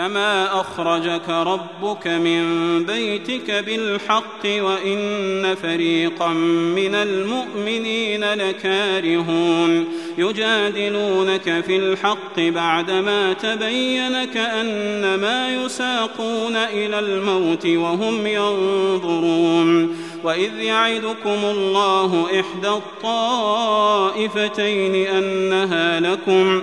كما أخرجك ربك من بيتك بالحق وإن فريقا من المؤمنين لكارهون يجادلونك في الحق بعدما تبين كأنما يساقون إلى الموت وهم ينظرون وإذ يعدكم الله إحدى الطائفتين أنها لكم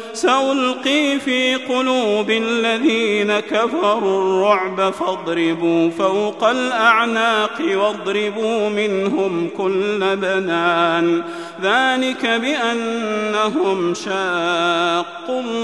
سألقي في قلوب الذين كفروا الرعب فاضربوا فوق الأعناق واضربوا منهم كل بنان ذلك بأنهم شاقوا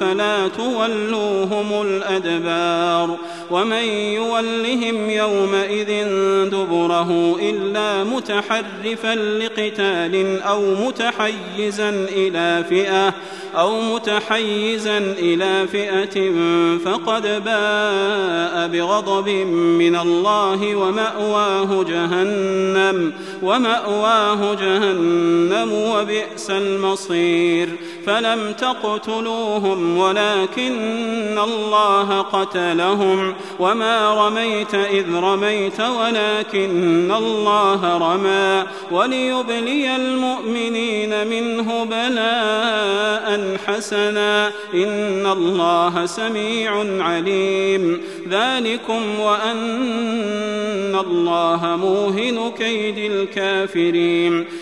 فلا تولوهم الأدبار. ومن يولهم يومئذ دبره إلا متحرفا لقتال أو متحيزا إلى فئة أو متحيزا إلى فئة فقد باء بغضب من الله ومأواه جهنم ومأواه جهنم وبئس المصير فلم تقتلوهم ولكن الله قتلهم وما رميت إذ رميت ولكن الله رمى وليبلي المؤمنين منه بلاء حسنا إن الله سميع عليم ذلكم وأن الله موهن كيد الكافرين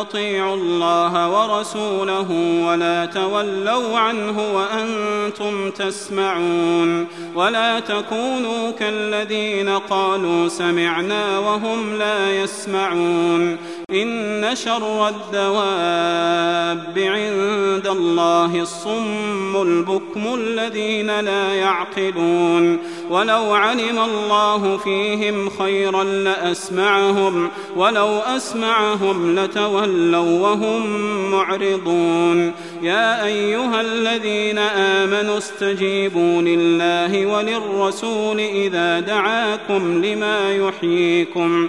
أطيعوا الله ورسوله ولا تولوا عنه وأنتم تسمعون ولا تكونوا كالذين قالوا سمعنا وهم لا يسمعون إن شر الدواب عند الله الصم البكم الذين لا يعقلون ولو علم الله فيهم خيرا لأسمعهم ولو أسمعهم لتولوا وهم معرضون يا أيها الذين آمنوا استجيبوا لله وللرسول إذا دعاكم لما يحييكم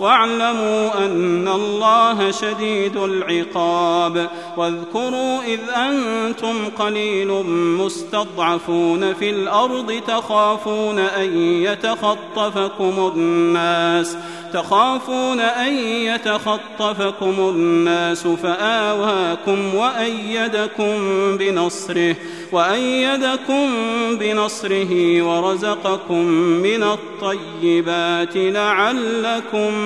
واعلموا أن الله شديد العقاب. واذكروا إذ أنتم قليل مستضعفون في الأرض تخافون أن يتخطفكم الناس تخافون أن يتخطفكم الناس فآواكم وأيدكم بنصره وأيدكم بنصره ورزقكم من الطيبات لعلكم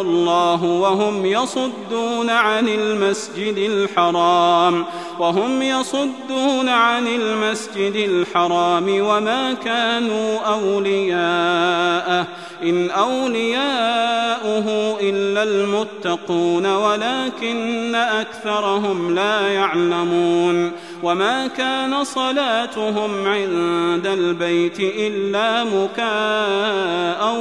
الله وهم يصدون عن المسجد الحرام وهم يصدون عن المسجد الحرام وما كانوا أولياءه إن أولياؤه إلا المتقون ولكن أكثرهم لا يعلمون وما كان صلاتهم عند البيت الا مكاء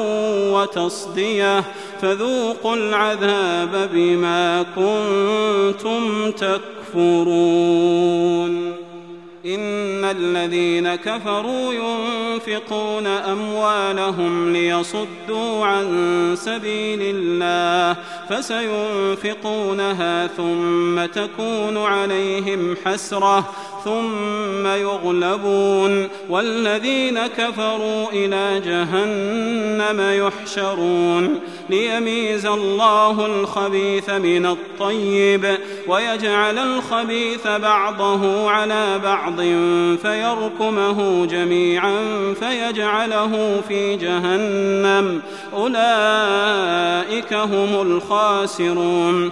وتصديه فذوقوا العذاب بما كنتم تكفرون الذين كفروا ينفقون أموالهم ليصدوا عن سبيل الله فسينفقونها ثم تكون عليهم حسرة ثم يغلبون والذين كفروا إلى جهنم يحشرون ليميز الله الخبيث من الطيب ويجعل الخبيث بعضه على بعض فيركمه جميعا فيجعله في جهنم. أولئك هم الخاسرون.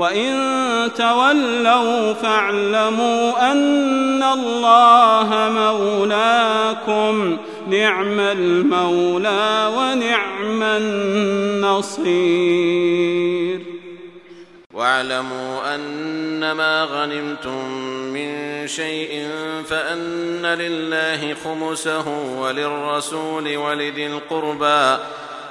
وإن تولوا فاعلموا أن الله مولاكم. نعم المولى ونعم النصير. واعلموا أنما غنمتم من شيء فأن لله خمسه وللرسول ولذي القربى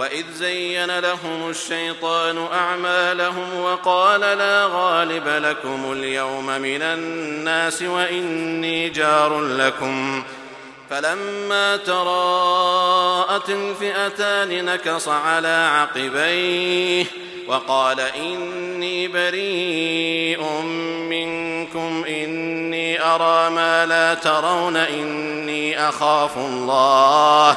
وإذ زين لهم الشيطان أعمالهم وقال لا غالب لكم اليوم من الناس وإني جار لكم فلما تراءت الفئتان نكص على عقبيه وقال إني بريء منكم إني أرى ما لا ترون إني أخاف الله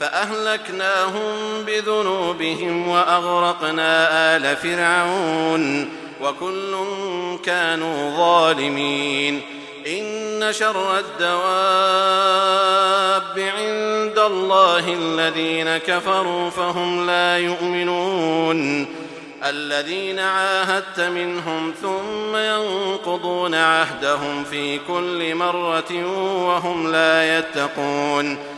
فأهلكناهم بذنوبهم وأغرقنا آل فرعون وكل كانوا ظالمين. إن شر الدواب عند الله الذين كفروا فهم لا يؤمنون. الذين عاهدت منهم ثم ينقضون عهدهم في كل مرة وهم لا يتقون.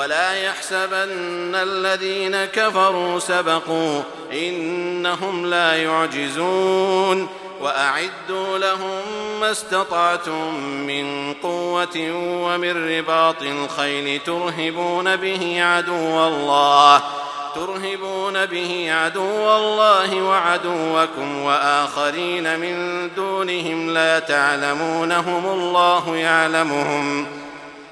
ولا يحسبن الذين كفروا سبقوا إنهم لا يعجزون وأعدوا لهم ما استطعتم من قوة ومن رباط الخيل ترهبون به عدو الله ترهبون به عدو الله وعدوكم وآخرين من دونهم لا تعلمونهم الله يعلمهم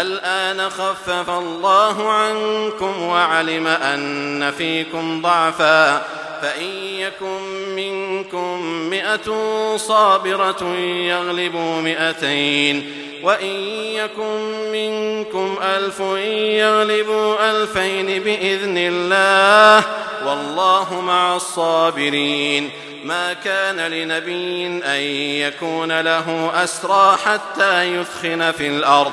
الآن خفف الله عنكم وعلم أن فيكم ضعفا فإن يكن منكم مئة صابرة يغلبوا مئتين وإن يكن منكم ألف يغلبوا ألفين بإذن الله والله مع الصابرين ما كان لنبي أن يكون له أسرى حتى يثخن في الأرض